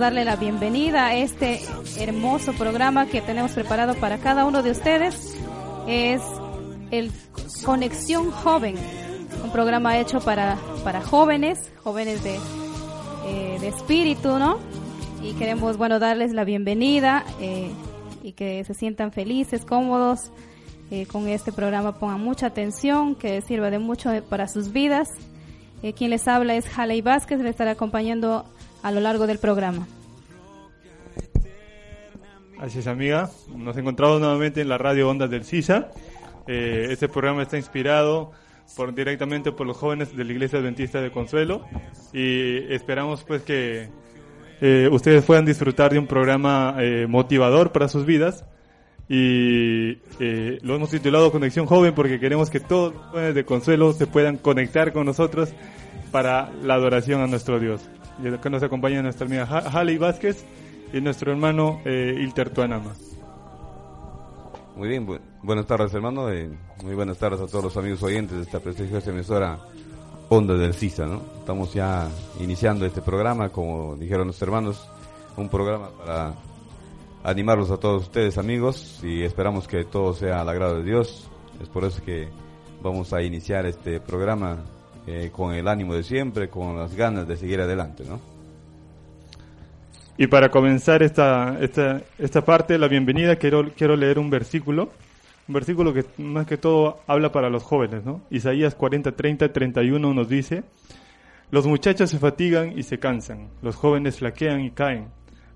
darle la bienvenida a este hermoso programa que tenemos preparado para cada uno de ustedes. Es el Conexión Joven, un programa hecho para, para jóvenes, jóvenes de, eh, de espíritu, ¿no? Y queremos, bueno, darles la bienvenida eh, y que se sientan felices, cómodos eh, con este programa. Pongan mucha atención, que sirva de mucho para sus vidas. Quien les habla es Haley Vázquez, le estará acompañando a lo largo del programa. Así es, amiga. Nos encontramos nuevamente en la radio Ondas del CISA. Eh, este programa está inspirado por, directamente por los jóvenes de la Iglesia Adventista de Consuelo y esperamos pues que eh, ustedes puedan disfrutar de un programa eh, motivador para sus vidas y lo hemos titulado Conexión Joven porque queremos que todos los jóvenes de Consuelo se puedan conectar con nosotros para la adoración a nuestro Dios. Y acá nos acompaña nuestra amiga Ha- Haley Vázquez y nuestro hermano eh, Ilter Tuanama. Muy bien, bu- buenas tardes hermano, eh, muy buenas tardes a todos los amigos oyentes de esta prestigiosa emisora Onda del CISA, ¿no? Estamos ya iniciando este programa, como dijeron los hermanos, un programa para animarlos a todos ustedes amigos y esperamos que todo sea al agrado de Dios. Es por eso que vamos a iniciar este programa eh, con el ánimo de siempre, con las ganas de seguir adelante, ¿no? Y para comenzar esta, esta, esta parte la bienvenida, quiero, quiero leer un versículo, un versículo que más que todo habla para los jóvenes, ¿no? Isaías 40, 30, 31 nos dice, los muchachos se fatigan y se cansan, los jóvenes flaquean y caen,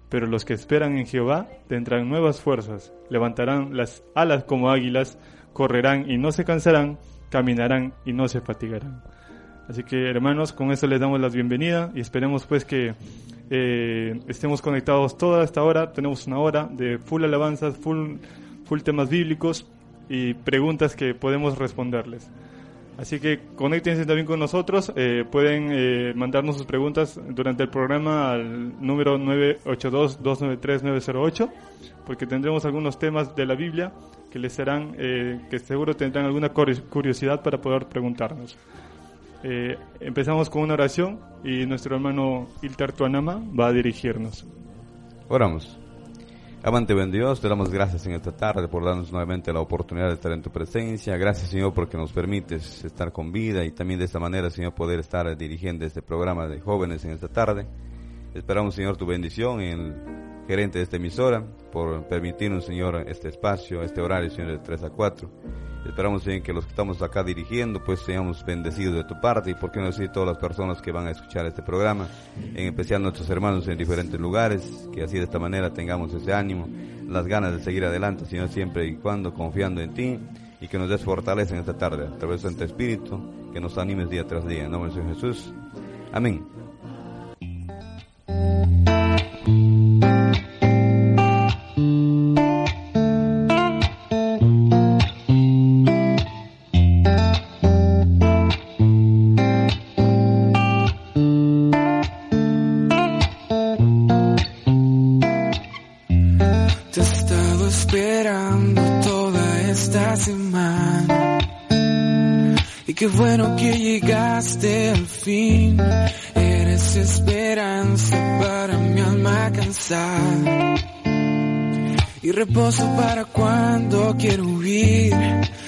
pero los que esperan en Jehová tendrán nuevas fuerzas, levantarán las alas como águilas, correrán y no se cansarán, caminarán y no se fatigarán. Así que hermanos, con eso les damos la bienvenida y esperemos pues que eh, estemos conectados toda esta hora. Tenemos una hora de full alabanzas, full, full temas bíblicos y preguntas que podemos responderles. Así que conéctense también con nosotros. eh, pueden eh, mandarnos sus preguntas durante el programa al número 982-293-908 porque tendremos algunos temas de la Biblia que les serán, eh, que seguro tendrán alguna curi- curiosidad para poder preguntarnos. Eh, empezamos con una oración y nuestro hermano Iltar Tuanama va a dirigirnos. Oramos. Amante buen te damos gracias en esta tarde por darnos nuevamente la oportunidad de estar en tu presencia. Gracias Señor porque nos permites estar con vida y también de esta manera Señor poder estar dirigiendo este programa de jóvenes en esta tarde. Esperamos Señor tu bendición en gerente de esta emisora por permitirnos Señor este espacio, este horario Señor de 3 a 4. Esperamos Señor que los que estamos acá dirigiendo pues seamos bendecidos de tu parte y por qué no decir todas las personas que van a escuchar este programa, en especial nuestros hermanos en diferentes lugares, que así de esta manera tengamos ese ánimo, las ganas de seguir adelante Señor siempre y cuando confiando en ti y que nos des fortaleza en esta tarde a través de tu Espíritu, que nos animes día tras día. En nombre de Jesús. Amén. Eres es esperanza para mi alma cansada y reposo para cuando quiero huir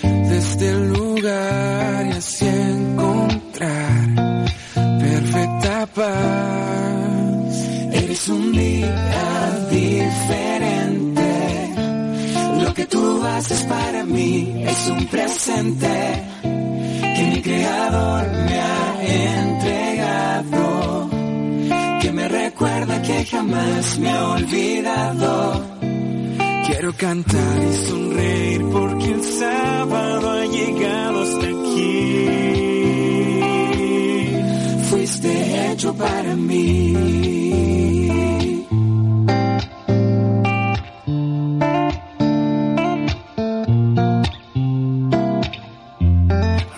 de este lugar y así encontrar perfecta paz. Eres un día diferente. Lo que tú haces para mí es un presente jamás me ha olvidado. Quiero cantar y sonreír porque el sábado ha llegado hasta aquí. Fuiste hecho para mí.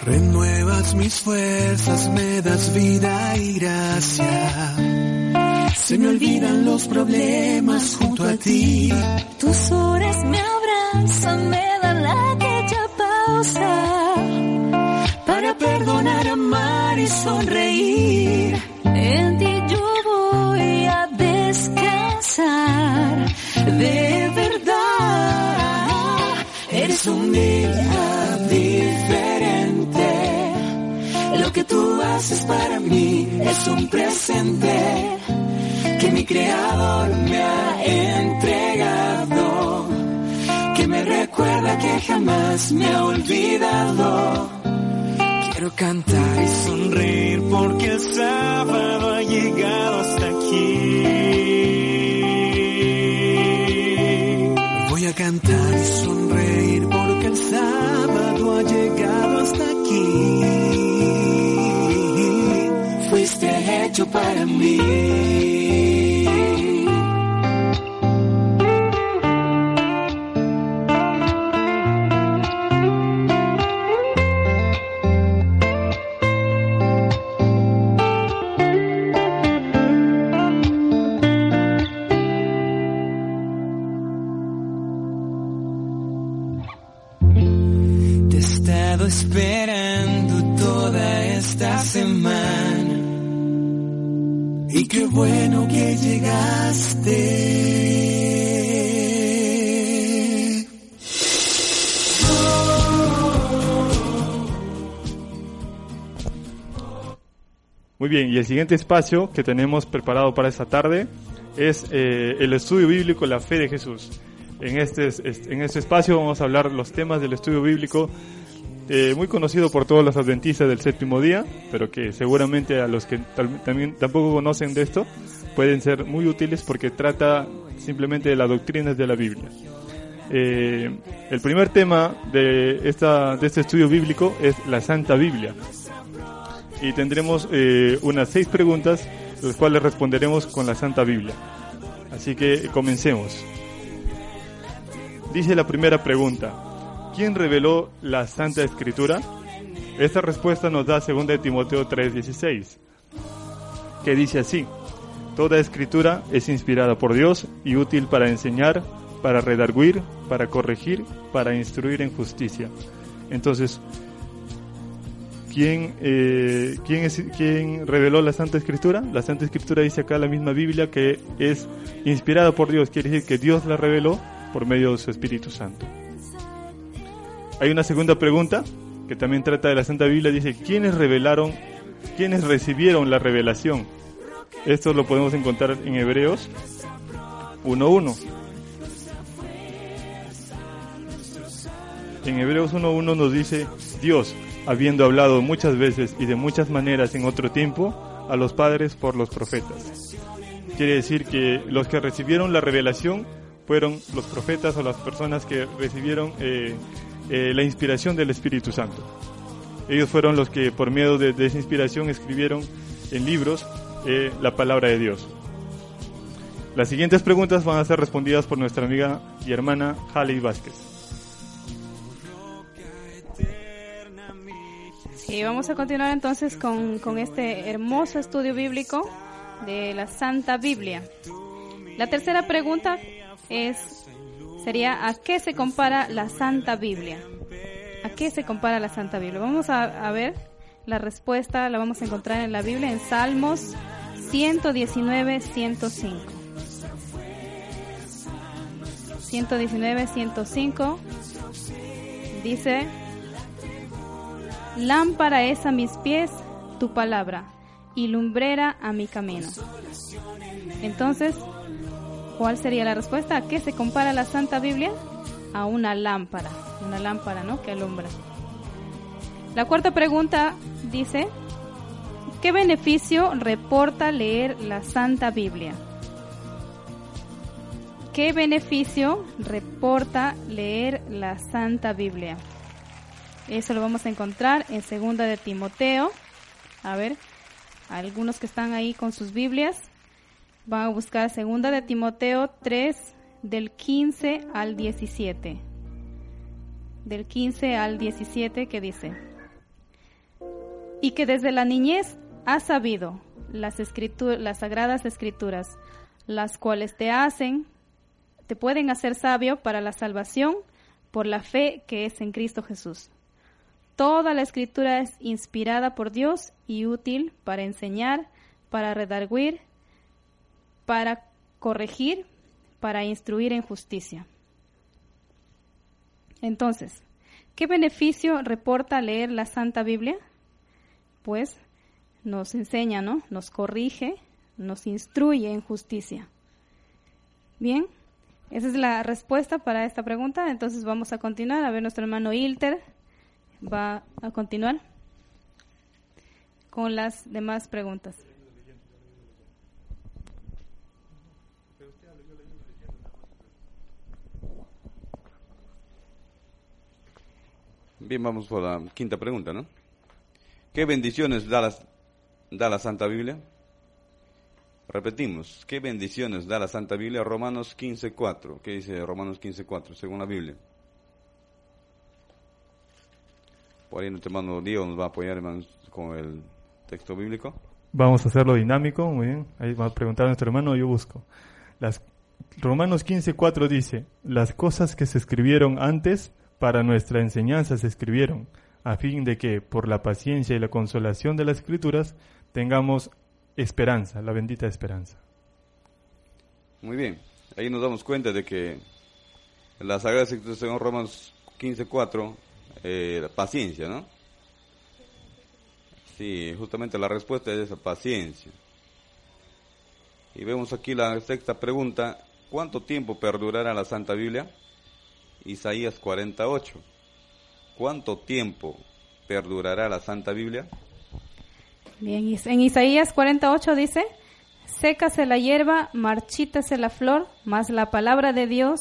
Renuevas mis fuerzas, me das vida y gracia. Los problemas junto a ti. Tus horas me abrazan, me dan la aquella pausa para perdonar, amar y sonreír. En ti yo voy a descansar. De verdad, eres un día diferente. Lo que tú haces para mí es un presente creador me ha entregado. Que me recuerda que jamás me ha olvidado. Quiero cantar y sonreír porque el sábado ha llegado hasta aquí. Voy a cantar y sonreír porque el sábado ha llegado hasta aquí. Fuiste hecho para mí. Bueno que llegaste. Muy bien, y el siguiente espacio que tenemos preparado para esta tarde es eh, el estudio bíblico La Fe de Jesús. En este, es- en este espacio vamos a hablar los temas del estudio bíblico eh, muy conocido por todos los adventistas del séptimo día, pero que seguramente a los que también tampoco conocen de esto pueden ser muy útiles porque trata simplemente de las doctrinas de la Biblia. Eh, el primer tema de, esta, de este estudio bíblico es la Santa Biblia y tendremos eh, unas seis preguntas, las cuales responderemos con la Santa Biblia. Así que comencemos. Dice la primera pregunta, ¿quién reveló la Santa Escritura? Esta respuesta nos da 2 de Timoteo 3:16, que dice así, Toda escritura es inspirada por Dios y útil para enseñar, para redarguir, para corregir, para instruir en justicia. Entonces, ¿Quién, eh, quién, es, ¿Quién reveló la Santa Escritura? La Santa Escritura dice acá la misma Biblia que es inspirada por Dios, quiere decir que Dios la reveló por medio de su Espíritu Santo. Hay una segunda pregunta que también trata de la Santa Biblia, dice, ¿quiénes revelaron, quiénes recibieron la revelación? Esto lo podemos encontrar en Hebreos 1.1. En Hebreos 1.1 nos dice, Dios, habiendo hablado muchas veces y de muchas maneras en otro tiempo a los padres por los profetas. Quiere decir que los que recibieron la revelación fueron los profetas o las personas que recibieron eh, eh, la inspiración del Espíritu Santo. Ellos fueron los que por medio de, de esa inspiración escribieron en libros eh, la palabra de Dios. Las siguientes preguntas van a ser respondidas por nuestra amiga y hermana Haley Vázquez. Y vamos a continuar entonces con, con este hermoso estudio bíblico de la Santa Biblia. La tercera pregunta es, sería, ¿a qué se compara la Santa Biblia? ¿A qué se compara la Santa Biblia? Vamos a, ver la respuesta, la vamos a encontrar en la Biblia, en Salmos 119, 105. 119, 105 dice, lámpara es a mis pies tu palabra y lumbrera a mi camino. Entonces, ¿cuál sería la respuesta? ¿A qué se compara la Santa Biblia? A una lámpara, una lámpara, ¿no? Que alumbra. La cuarta pregunta dice, ¿qué beneficio reporta leer la Santa Biblia? ¿Qué beneficio reporta leer la Santa Biblia? Eso lo vamos a encontrar en segunda de Timoteo. A ver, algunos que están ahí con sus Biblias van a buscar segunda de Timoteo 3 del 15 al 17. Del 15 al 17 que dice, y que desde la niñez has sabido las, escrituras, las sagradas escrituras, las cuales te hacen, te pueden hacer sabio para la salvación por la fe que es en Cristo Jesús. Toda la escritura es inspirada por Dios y útil para enseñar, para redarguir, para corregir, para instruir en justicia. Entonces, ¿qué beneficio reporta leer la Santa Biblia? Pues nos enseña, ¿no? Nos corrige, nos instruye en justicia. Bien, esa es la respuesta para esta pregunta. Entonces vamos a continuar. A ver, nuestro hermano Ilter va a continuar con las demás preguntas. Bien, vamos por la quinta pregunta, ¿no? ¿Qué bendiciones da la, Santa Biblia? Repetimos, ¿qué bendiciones da la Santa Biblia? Romanos 15.4. ¿Qué dice Romanos 15.4 según la Biblia? Por ahí nuestro hermano Diego nos va a apoyar, con el texto bíblico. Vamos a hacerlo dinámico, muy bien. Ahí va a preguntar a nuestro hermano, yo busco. Las, Romanos 15.4 dice, las cosas que se escribieron antes para nuestra enseñanza se escribieron, a fin de que, por la paciencia y la consolación de las escrituras, tengamos esperanza, la bendita esperanza. Muy bien, ahí nos damos cuenta de que la Sagrada Escritura, según Romanos 15.4, eh, la paciencia, ¿no? Sí, justamente la respuesta es esa paciencia. Y vemos aquí la sexta pregunta, ¿cuánto tiempo perdurará la Santa Biblia? Isaías 48. ¿Cuánto tiempo perdurará la Santa Biblia? Bien, en Isaías 48 dice, sécase la hierba, marchítase la flor, mas la palabra de Dios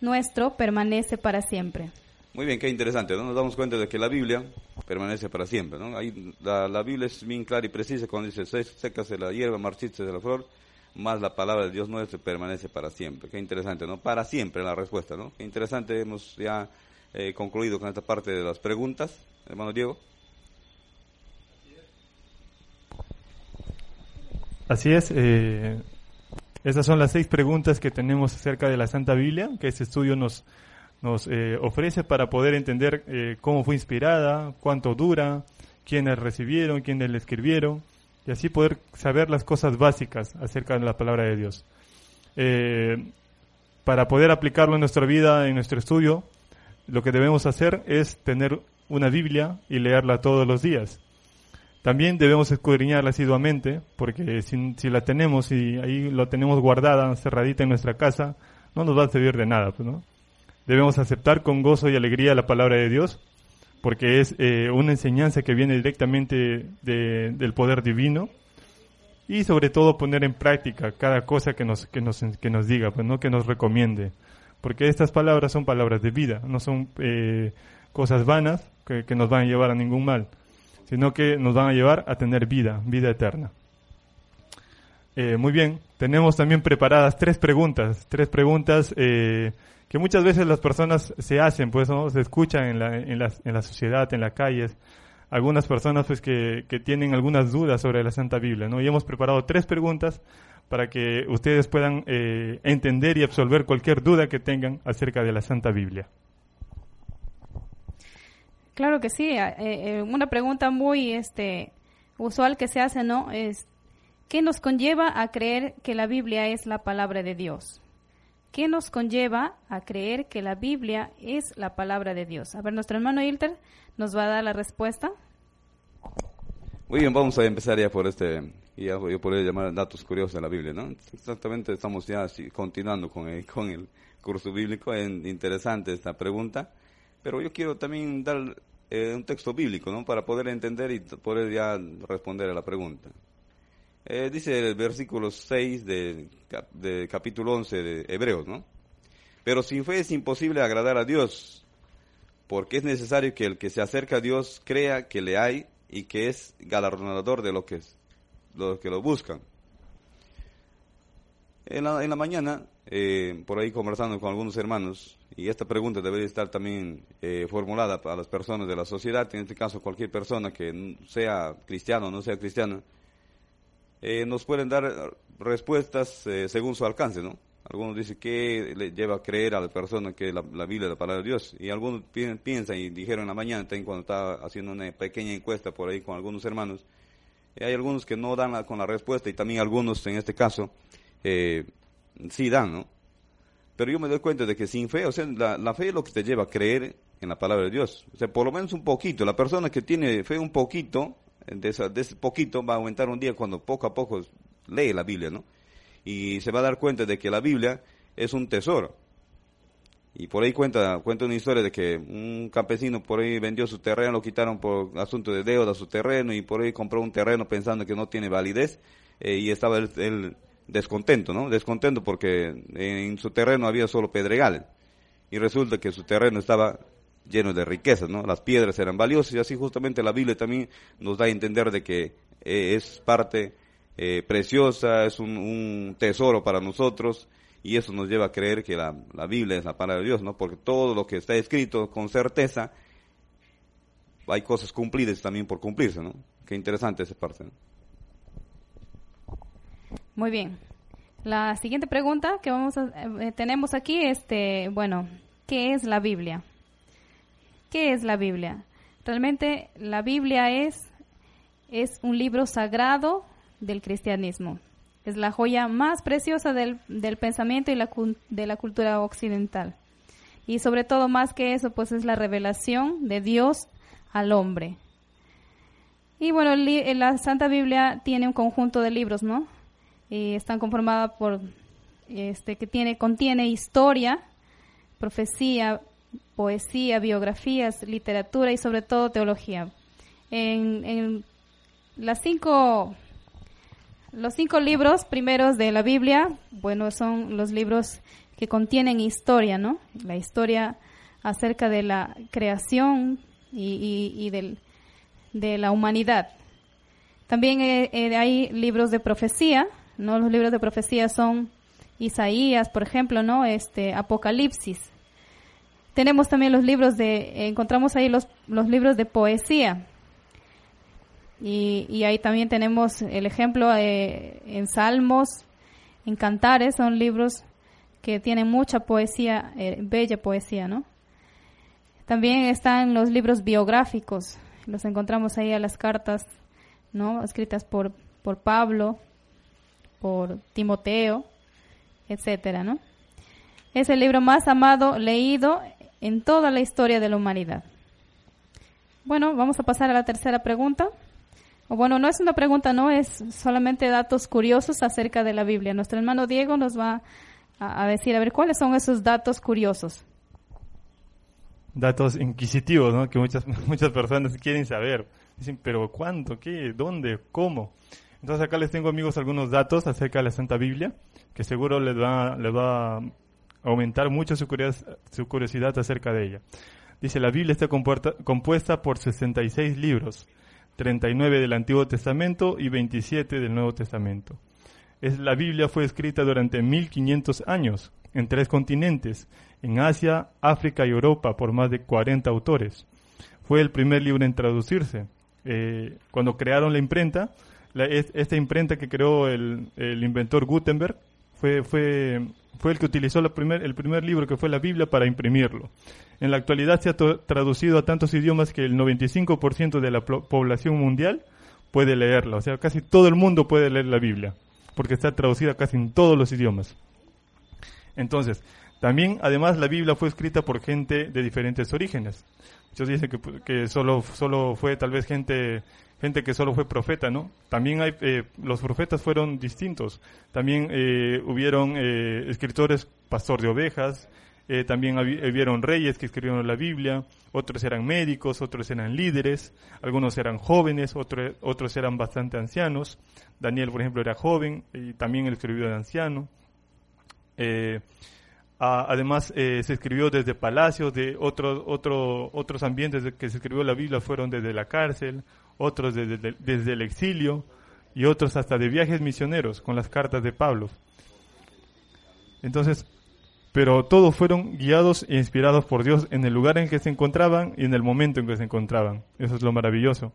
nuestro permanece para siempre. Muy bien, qué interesante, ¿no? Nos damos cuenta de que la Biblia permanece para siempre, ¿no? Ahí la, la Biblia es bien clara y precisa cuando dice, sécase la hierba, marchítase la flor, más la palabra de Dios nuestro permanece para siempre. Qué interesante, ¿no? Para siempre la respuesta, ¿no? Qué interesante, hemos ya eh, concluido con esta parte de las preguntas, hermano Diego. Así es, eh, esas son las seis preguntas que tenemos acerca de la Santa Biblia, que este estudio nos, nos eh, ofrece para poder entender eh, cómo fue inspirada, cuánto dura, quiénes recibieron, quiénes la escribieron, y así poder saber las cosas básicas acerca de la palabra de Dios. Eh, para poder aplicarlo en nuestra vida, en nuestro estudio, lo que debemos hacer es tener una Biblia y leerla todos los días. También debemos escudriñarla asiduamente, porque si, si la tenemos y ahí lo tenemos guardada, cerradita en nuestra casa, no nos va a servir de nada, pues, ¿no? Debemos aceptar con gozo y alegría la palabra de Dios, porque es eh, una enseñanza que viene directamente de, del poder divino y sobre todo poner en práctica cada cosa que nos, que nos, que nos diga, pues, ¿no? que nos recomiende. Porque estas palabras son palabras de vida, no son eh, cosas vanas que, que nos van a llevar a ningún mal sino que nos van a llevar a tener vida, vida eterna. Eh, muy bien, tenemos también preparadas tres preguntas, tres preguntas que muchas veces las personas se hacen, pues se escuchan en la, en, la, en la sociedad, en las calles, algunas personas pues que, que, tienen algunas dudas sobre la Santa Biblia, ¿no? Y hemos preparado tres preguntas para que ustedes puedan eh, entender y absolver cualquier duda que tengan acerca de la Santa Biblia. Claro que sí. Eh, eh, una pregunta muy este, usual que se hace, ¿no? Es ¿Qué nos conlleva a creer que la Biblia es la palabra de Dios? ¿Qué nos conlleva a creer que la Biblia es la palabra de Dios? A ver, nuestro hermano Hilter nos va a dar la respuesta. Muy bien, vamos a empezar ya por este, ya yo podría llamar datos curiosos de la Biblia, ¿no? Exactamente, estamos ya continuando con el, con el curso bíblico, es interesante esta pregunta, pero yo quiero también dar eh, un texto bíblico, ¿no? Para poder entender y poder ya responder a la pregunta. Eh, dice el versículo 6 de, de capítulo 11 de Hebreos, ¿no? Pero sin fe es imposible agradar a Dios, porque es necesario que el que se acerca a Dios crea que le hay y que es galardonador de lo que, los que lo buscan. En la, en la mañana, eh, por ahí conversando con algunos hermanos, y esta pregunta debería estar también eh, formulada para las personas de la sociedad, en este caso cualquier persona que sea cristiano o no sea cristiana, eh, nos pueden dar respuestas eh, según su alcance, ¿no? Algunos dicen que le lleva a creer a la persona que la, Biblia es la palabra de Dios. Y algunos piensan y dijeron en la mañana, cuando estaba haciendo una pequeña encuesta por ahí con algunos hermanos, hay algunos que no dan con la respuesta y también algunos en este caso eh, sí dan, ¿no? Pero yo me doy cuenta de que sin fe, o sea, la, la, fe es lo que te lleva a creer en la palabra de Dios. O sea, por lo menos un poquito. La persona que tiene fe un poquito, de, ese poquito va a aumentar un día cuando poco a poco lee la Biblia, ¿no? Y se va a dar cuenta de que la Biblia es un tesoro. Y por ahí cuenta, cuenta una historia de que un campesino por ahí vendió su terreno, lo quitaron por asunto de deuda su terreno y por ahí compró un terreno pensando que no tiene validez eh, y estaba él, descontento, ¿no? Descontento porque en su terreno había solo pedregal y resulta que su terreno estaba lleno de riquezas, ¿no? Las piedras eran valiosas y así justamente la Biblia también nos da a entender de que eh, es parte eh, preciosa, es un, tesoro para nosotros y eso nos lleva a creer que la, Biblia es la palabra de Dios, ¿no? Porque todo lo que está escrito con certeza, hay cosas cumplidas también por cumplirse, ¿no? Qué interesante esa parte. Muy bien. La siguiente pregunta que vamos a, eh, tenemos aquí, este, bueno, ¿qué es la Biblia? ¿Qué es la Biblia? Realmente la Biblia es, es un libro sagrado del cristianismo. Es la joya más preciosa del, pensamiento y la, de la cultura occidental. Y sobre todo, más que eso, pues es la revelación de Dios al hombre. Y bueno, la Santa Biblia tiene un conjunto de libros, ¿no? Y están conformadas por, este, que tiene, contiene historia, profecía, poesía, biografías, literatura y sobre todo teología. En, las cinco, los cinco libros primeros de la Biblia, bueno, son los libros que contienen historia, ¿no? La historia acerca de la creación y, del, de la humanidad. También eh, eh, hay libros de profecía, ¿no? Los libros de profecía son Isaías, por ejemplo, ¿no? Este, Apocalipsis, tenemos también los libros de, encontramos ahí los, los libros de poesía. Y, y ahí también tenemos el ejemplo eh, en Salmos, en Cantares, son libros que tienen mucha poesía, eh, bella poesía, ¿no? También están los libros biográficos, los encontramos ahí a las cartas, ¿no? Escritas por, por Pablo, por Timoteo, etcétera, ¿no? Es el libro más amado, leído en toda la historia de la humanidad. Bueno, vamos a pasar a la tercera pregunta. O bueno, no es una pregunta, no, es solamente datos curiosos acerca de la Biblia. Nuestro hermano Diego nos va a, decir, a ver, ¿cuáles son esos datos curiosos? Datos inquisitivos, ¿no? Que muchas, muchas personas quieren saber. Dicen, pero ¿cuánto? ¿Qué? ¿Dónde? ¿Cómo? Entonces acá les tengo amigos algunos datos acerca de la Santa Biblia, que seguro les va, les va aumentar mucho su curiosidad, acerca de ella. Dice, la Biblia está compuesta por 66 libros, 39 del Antiguo Testamento y 27 del Nuevo Testamento. Es, la Biblia fue escrita durante 1500 años en tres continentes, en Asia, África y Europa, por más de 40 autores. Fue el primer libro en traducirse. Eh, cuando crearon la imprenta, esta imprenta que creó el, inventor Gutenberg fue fue el que utilizó el primer libro que fue la Biblia para imprimirlo. En la actualidad se ha traducido a tantos idiomas que el 95% de la población mundial puede leerla. O sea, casi todo el mundo puede leer la Biblia, porque está traducida casi en todos los idiomas. Entonces, también, además, la Biblia fue escrita por gente de diferentes orígenes. Muchos dicen que, que solo, solo fue tal vez gente, gente que solo fue profeta, ¿no? También hay, eh, los profetas fueron distintos. También eh, hubieron eh, escritores, pastor de ovejas, eh, también hubieron reyes que escribieron la Biblia, otros eran médicos, otros eran líderes, algunos eran jóvenes, otros, otros eran bastante ancianos. Daniel, por ejemplo, era joven y también escribió de anciano. Eh, además, eh, se escribió desde palacios, de otros otro, otros ambientes que se escribió la Biblia fueron desde la cárcel, otros desde, desde el exilio y otros hasta de viajes misioneros con las cartas de Pablo. Entonces, pero todos fueron guiados e inspirados por Dios en el lugar en que se encontraban y en el momento en que se encontraban. Eso es lo maravilloso.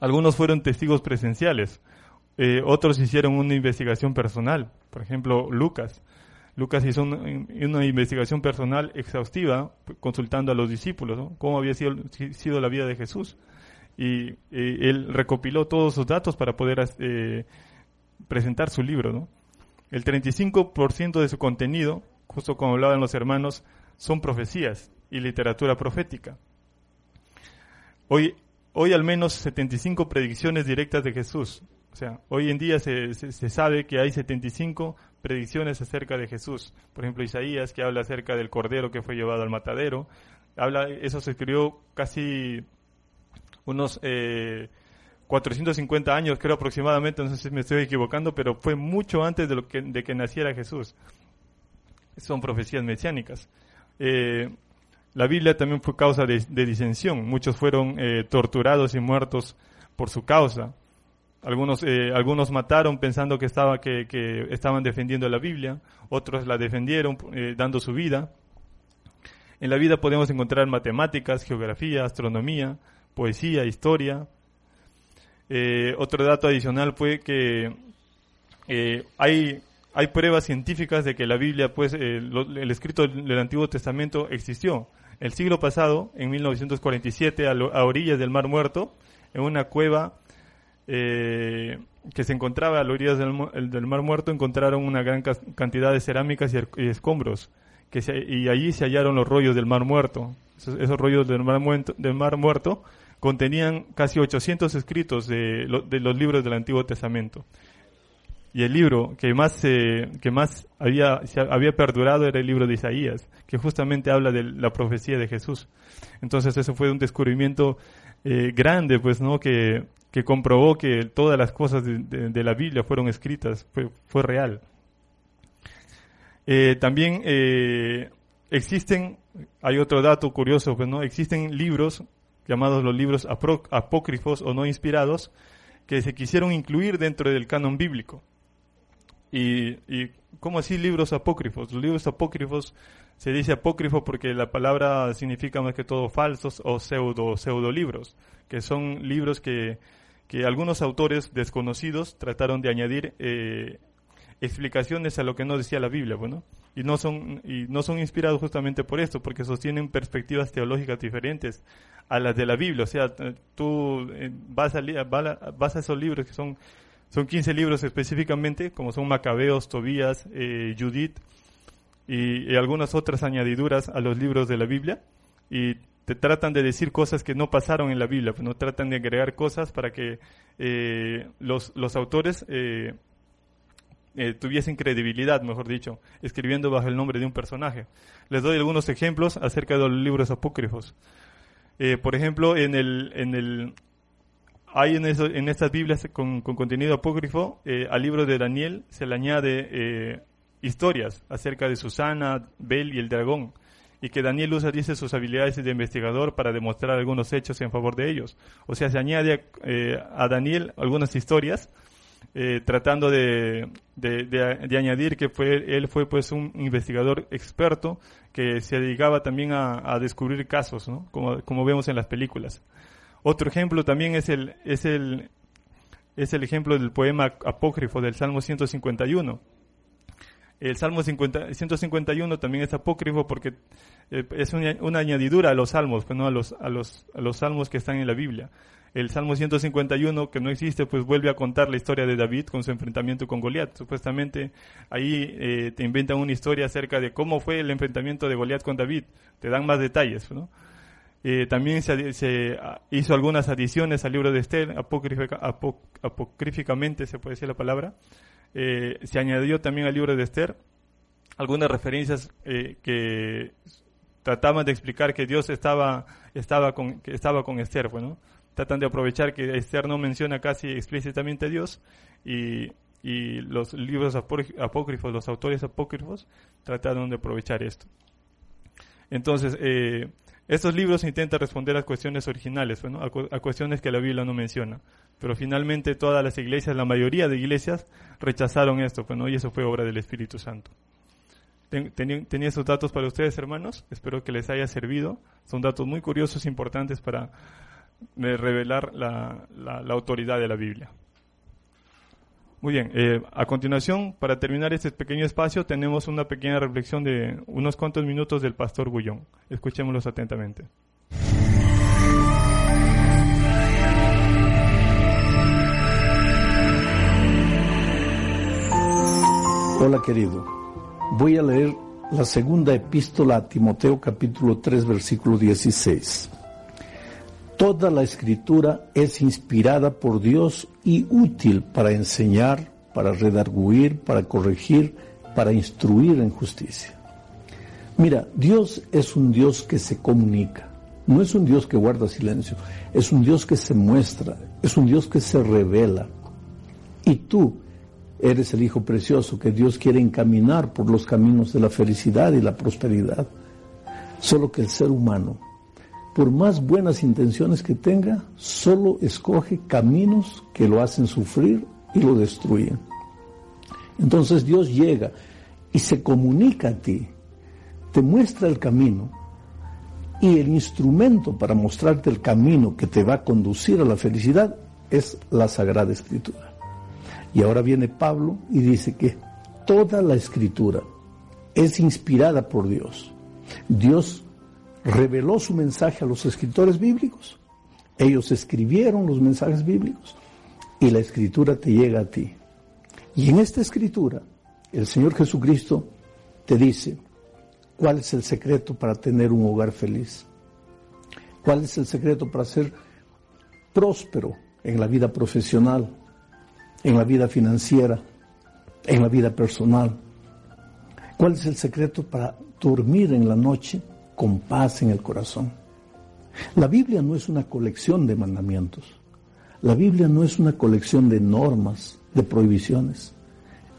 Algunos fueron testigos presenciales, eh, otros hicieron una investigación personal. Por ejemplo, Lucas. Lucas hizo una, investigación personal exhaustiva consultando a los discípulos, cómo había sido, la vida de Jesús. Y él recopiló todos esos datos para poder eh, presentar su libro. ¿no? El 35% de su contenido, justo como hablaban los hermanos, son profecías y literatura profética. Hoy, hoy al menos 75 predicciones directas de Jesús o sea, hoy en día se, se, sabe que hay 75 predicciones acerca de Jesús. Por ejemplo, Isaías, que habla acerca del cordero que fue llevado al matadero. Habla, eso se escribió casi unos eh, 450 años, creo aproximadamente, no sé si me estoy equivocando, pero fue mucho antes de, lo que, de que naciera Jesús. Son profecías mesiánicas. Eh, la Biblia también fue causa de, disensión. Muchos fueron eh, torturados y muertos por su causa. Algunos, eh, algunos mataron pensando que, estaba, que, que, estaban defendiendo la Biblia, otros la defendieron eh, dando su vida. En la vida podemos encontrar matemáticas, geografía, astronomía, poesía, historia. Eh, otro dato adicional fue que hay, hay pruebas científicas de que la Biblia, pues el escrito del Antiguo Testamento existió. El siglo pasado, en 1947, a, a orillas del Mar Muerto, en una cueva eh, que se encontraba a las orillas del, Mar Muerto, encontraron una gran cantidad de cerámicas y, escombros. Que y allí se hallaron los rollos del Mar Muerto. Esos, rollos del mar, muerto, del mar Muerto contenían casi 800 escritos de, los libros del Antiguo Testamento. Y el libro que más, que más había, había perdurado era el libro de Isaías, que justamente habla de la profecía de Jesús. Entonces eso fue un descubrimiento eh, grande, pues, ¿no? Que que comprobó que todas las cosas de, la Biblia fueron escritas, fue, fue real. Eh, también eh, existen, hay otro dato curioso, pues, ¿no? existen libros llamados los libros apócrifos o no inspirados que se quisieron incluir dentro del canon bíblico. Y, y ¿cómo así libros apócrifos? Los libros apócrifos se dice apócrifo porque la palabra significa más que todo falsos o pseudo, pseudo libros, que son libros que que algunos autores desconocidos trataron de añadir eh, explicaciones a lo que no decía la Biblia, bueno, y no son y no son inspirados justamente por esto, porque sostienen perspectivas teológicas diferentes a las de la Biblia, o sea, tú eh, vas a vas a esos libros que son son 15 libros específicamente, como son Macabeos, Tobías, eh, Judith y, y, algunas otras añadiduras a los libros de la Biblia y te tratan de decir cosas que no pasaron en la Biblia, pues no tratan de agregar cosas para que eh, los, los autores eh, eh, tuviesen credibilidad, mejor dicho, escribiendo bajo el nombre de un personaje. Les doy algunos ejemplos acerca de los libros apócrifos. por ejemplo, en el, en el, hay en, eso, en estas Biblias con, con contenido apócrifo, al libro de Daniel se le añade historias acerca de Susana, Bel y el dragón y que Daniel usa, dice, sus habilidades de investigador para demostrar algunos hechos en favor de ellos. O sea, se añade eh, a Daniel algunas historias eh, tratando de, de, añadir que fue, él fue pues un investigador experto que se dedicaba también a, descubrir casos, ¿no? como, como vemos en las películas. Otro ejemplo también es el, es el, es el ejemplo del poema apócrifo del Salmo 151 El Salmo 50, 151 también es apócrifo porque eh, es una, añadidura a los salmos, pues no a los, a los, a los salmos que están en la Biblia. El Salmo 151, que no existe, pues vuelve a contar la historia de David con su enfrentamiento con Goliat. Supuestamente ahí eh, te inventan una historia acerca de cómo fue el enfrentamiento de Goliat con David. Te dan más detalles, ¿no? Eh, también se, se, hizo algunas adiciones al libro de Esther, apocríficamente se puede decir la palabra. Eh, se añadió también al libro de Esther algunas referencias eh, que trataban de explicar que Dios estaba, estaba, con, estaba con Esther. Bueno, tratan de aprovechar que Esther no menciona casi explícitamente a Dios y, y los libros apócrifos, los autores apócrifos, trataron de aprovechar esto. Entonces, eh, estos libros intentan responder a cuestiones originales, a, cuestiones que la Biblia no menciona. Pero finalmente todas las iglesias, la mayoría de iglesias, rechazaron esto, bueno, y eso fue obra del Espíritu Santo. tenía esos datos para ustedes, hermanos. Espero que les haya servido. Son datos muy curiosos e importantes para eh, revelar la autoridad de la Biblia. Muy bien, eh, a continuación, para terminar este pequeño espacio, tenemos una pequeña reflexión de unos cuantos minutos del pastor Gullón. Escuchémoslos atentamente. Hola querido, voy a leer la segunda epístola a Timoteo capítulo 3 versículo 16. Toda la escritura es inspirada por Dios y útil para enseñar, para redarguir, para corregir, para instruir en justicia. Mira, Dios es un Dios que se comunica, no es un Dios que guarda silencio, es un Dios que se muestra, es un Dios que se revela. Y tú eres el Hijo precioso que Dios quiere encaminar por los caminos de la felicidad y la prosperidad. Solo que el ser humano por más buenas intenciones que tenga, solo escoge caminos que lo hacen sufrir y lo destruyen. Entonces Dios llega y se comunica a ti, te muestra el camino y el instrumento para mostrarte el camino que te va a conducir a la felicidad es la Sagrada Escritura. Y ahora viene Pablo y dice que toda la Escritura es inspirada por Dios. Dios reveló su mensaje a los escritores bíblicos. Ellos escribieron los mensajes bíblicos y la escritura te llega a ti. Y en esta escritura, el Señor Jesucristo te dice cuál es el secreto para tener un hogar feliz. ¿Cuál es el secreto para ser próspero en la vida profesional, en la vida financiera, en la vida personal? ¿Cuál es el secreto para dormir en la noche con paz en el corazón. La Biblia no es una colección de mandamientos. La Biblia no es una colección de normas, de prohibiciones.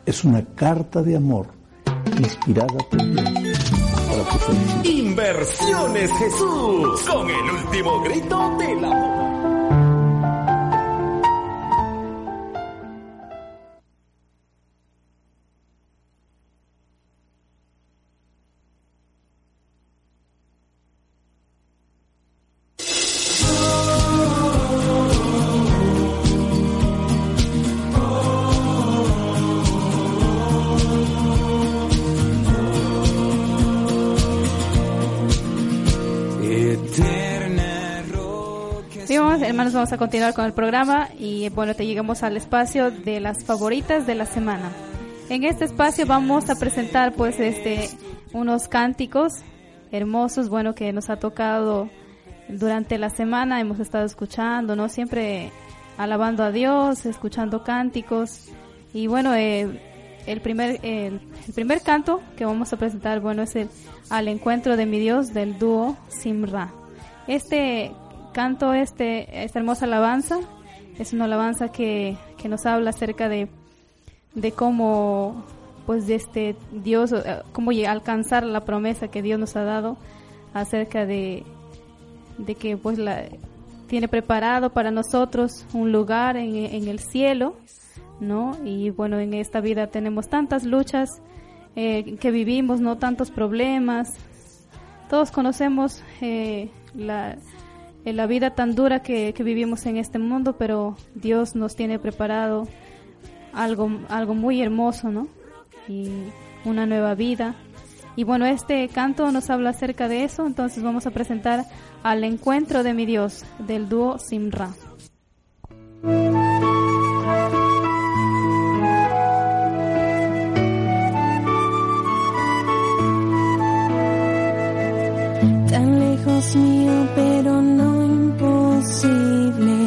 Es una carta de amor inspirada por Dios. Inversiones Jesús con el último grito del amor. Vamos a continuar con el programa y bueno, te llegamos al espacio de las favoritas de la semana. En este espacio vamos a presentar pues este unos cánticos hermosos, bueno, que nos ha tocado durante la semana, hemos estado escuchando, ¿no? Siempre alabando a Dios, escuchando cánticos y bueno, eh, el primer el, primer canto que vamos a presentar, bueno, es el Al encuentro de mi Dios del dúo Simra. Este canto este, esta hermosa alabanza. Es una alabanza que, que nos habla acerca de, de cómo, pues, de este Dios, eh, cómo alcanzar la promesa que Dios nos ha dado acerca de, de que, pues, la, tiene preparado para nosotros un lugar en, en el cielo, ¿no? Y bueno, en esta vida tenemos tantas luchas eh, que vivimos, ¿no? Tantos problemas. Todos conocemos eh, la, en la vida tan dura que, vivimos en este mundo, pero Dios nos tiene preparado algo, algo muy hermoso, ¿no? Y una nueva vida. Y bueno, este canto nos habla acerca de eso, entonces vamos a presentar al encuentro de mi Dios del dúo Simra. Tan lejos mío, pero no imposible. Anhelo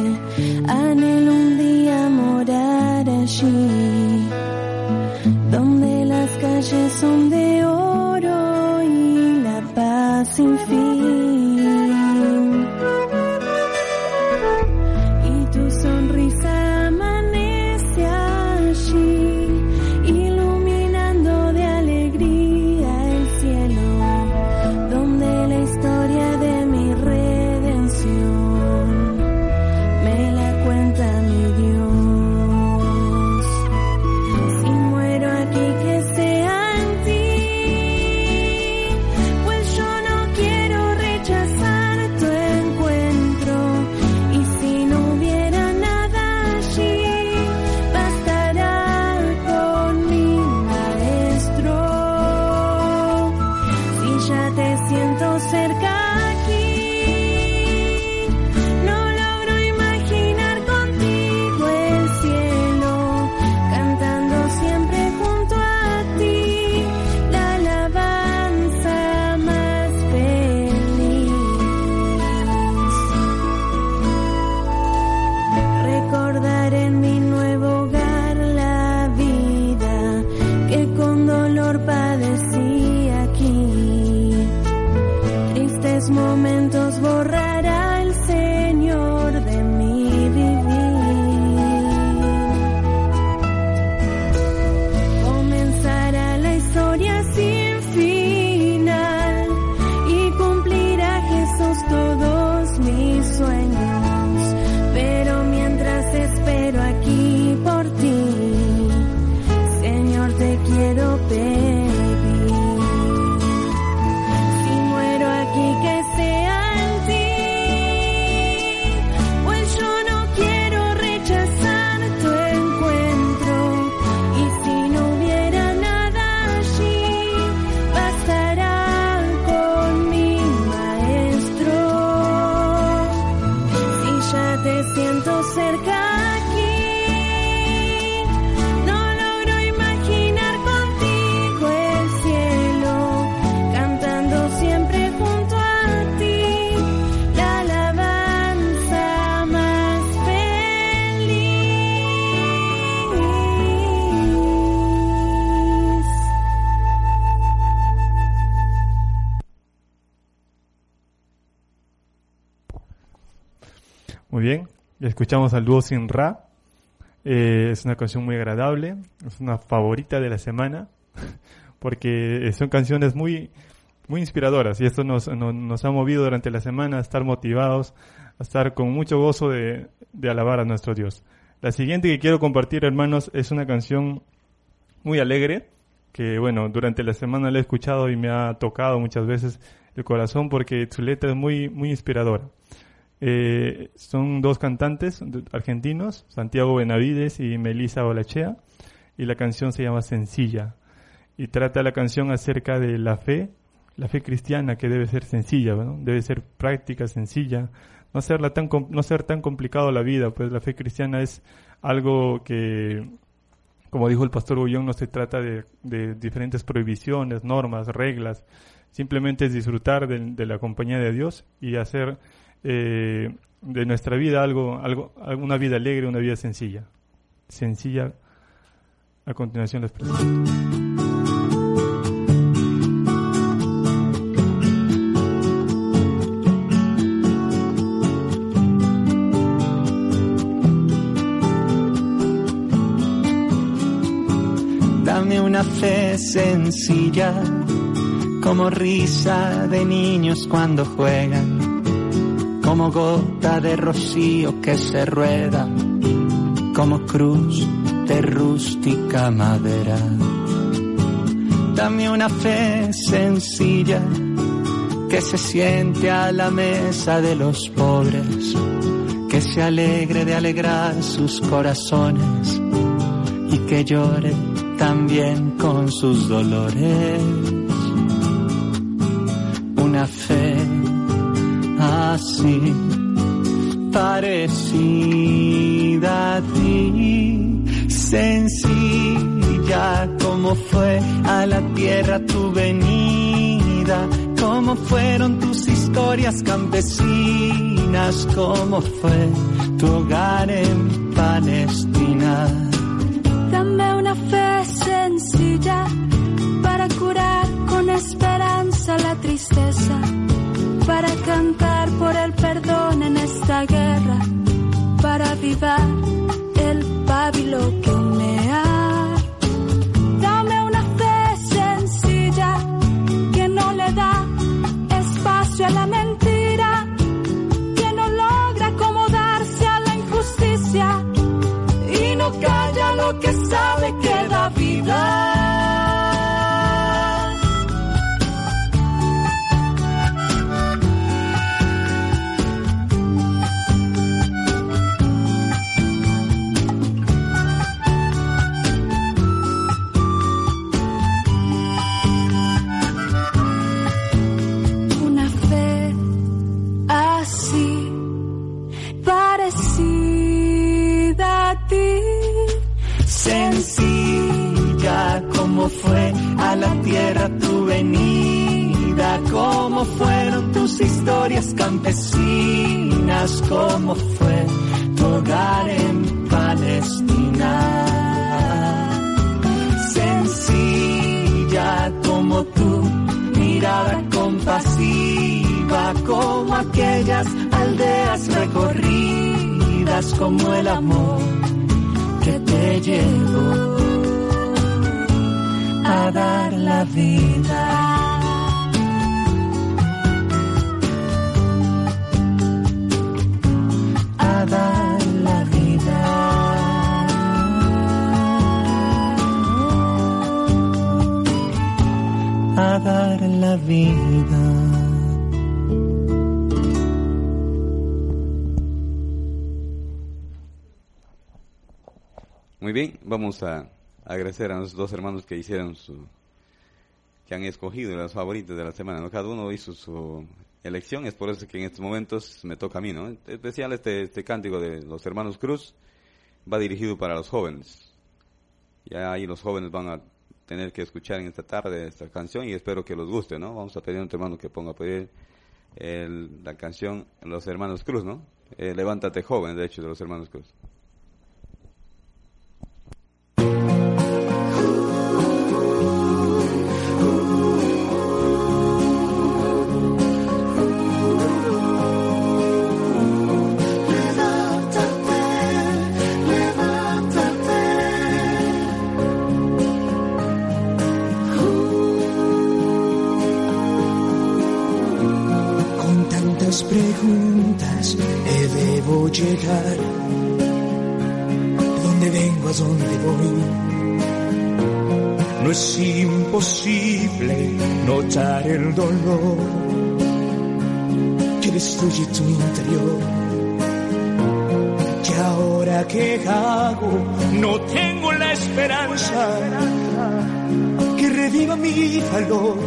escuchamos al dúo Sin Ra. Eh, es una canción muy agradable, es una favorita de la semana, porque son canciones muy, muy inspiradoras y esto nos, no- nos ha movido durante la semana a estar motivados, a estar con mucho gozo de, de alabar a nuestro Dios. La siguiente que quiero compartir, hermanos, es una canción muy alegre, que bueno, durante la semana la he escuchado y me ha tocado muchas veces el corazón porque su letra es muy, muy inspiradora. Eh, son dos cantantes argentinos, Santiago Benavides y Melissa Olachea, y la canción se llama Sencilla. Y trata la canción acerca de la fe, la fe cristiana que debe ser sencilla, ¿no? debe ser práctica, sencilla, no, hacerla tan, no ser tan complicado la vida, pues la fe cristiana es algo que, como dijo el pastor Bullón, no se trata de, diferentes prohibiciones, normas, reglas, simplemente es disfrutar de la compañía de Dios y hacer eh, de nuestra vida algo, algo, una vida alegre, una vida sencilla. Sencilla. A continuación les presento. Dame una fe sencilla, como risa de niños cuando juegan, como gota de rocío que se rueda, como cruz de rústica madera. Dame una fe sencilla, que se siente a la mesa de los pobres, que se alegre de alegrar sus corazones y que llore también con sus dolores. Una fe así parecida a ti, sencilla como fue a la tierra tu venida, como fueron tus historias campesinas, como fue tu hogar en Palestina. Esta guerra, para avivar el pábilo que humea. Dame una fe sencilla que no le da espacio a la mentira, que no logra acomodarse a la injusticia y no calla lo que sabe que da vida. Tierra tu venida, como fueron tus historias campesinas, como fue tu hogar en Palestina. Sencilla como tu mirada compasiva, como aquellas aldeas recorridas, como el amor que te llevó a dar la vida. A dar la vida. A dar la vida. Muy bien, vamos a agradecer a los dos hermanos que hicieron su, que han escogido las favoritas de la semana, ¿no? Cada uno hizo su elección, es por eso que en estos momentos me toca a mí, ¿no? Especial este, este cántico de los hermanos Cruz va dirigido para los jóvenes. Ya ahí los jóvenes van a tener que escuchar en esta tarde esta canción y espero que los guste, ¿no? Vamos a pedir a un hermano que ponga a pedir la canción Los Hermanos Cruz, ¿no? Eh, Levántate joven, de hecho, de los Hermanos Cruz. Preguntas debo llegar. ¿Dónde vengo? ¿A dónde voy? No es imposible notar el dolor que destruye tu interior. Que ahora que hago no tengo la esperanza que reviva mi valor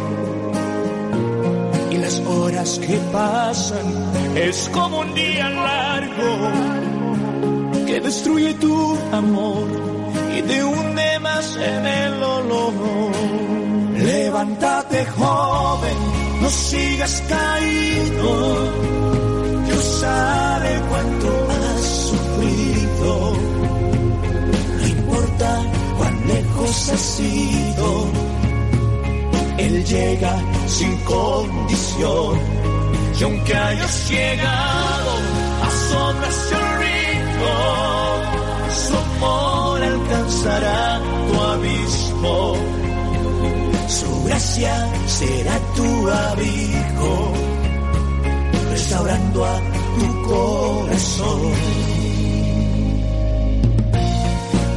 y las horas que pasan es como un día largo que destruye tu amor y te hunde más en el olor. Levántate joven, no sigas caído, Dios sabe cuánto has sufrido, no importa cuán lejos has ido él llega sin condición. Y aunque hayas llegado a sombras el ritmo, su amor alcanzará tu abismo. Su gracia será tu abrigo, restaurando a tu corazón.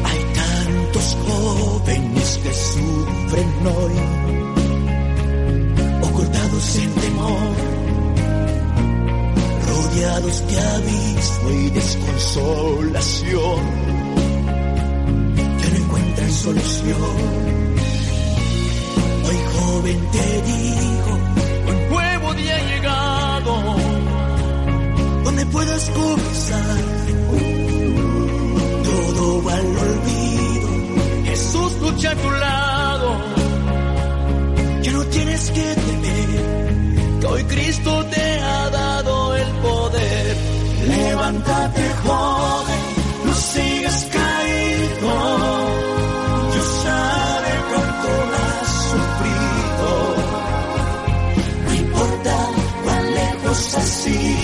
Hay tantos jóvenes que sufren hoy ocultados en temor, rodeados de abismo y desconsolación, que no encuentran solución. Hoy joven te digo, un nuevo día ha llegado, donde puedas comenzar. Todo va al olvido, Jesús lucha a tu lado. Ya no tienes que temer, que hoy Cristo te ha dado el Levántate joven, no sigas caído. Dios sabe cuánto has sufrido. No importa cuán lejos has ido,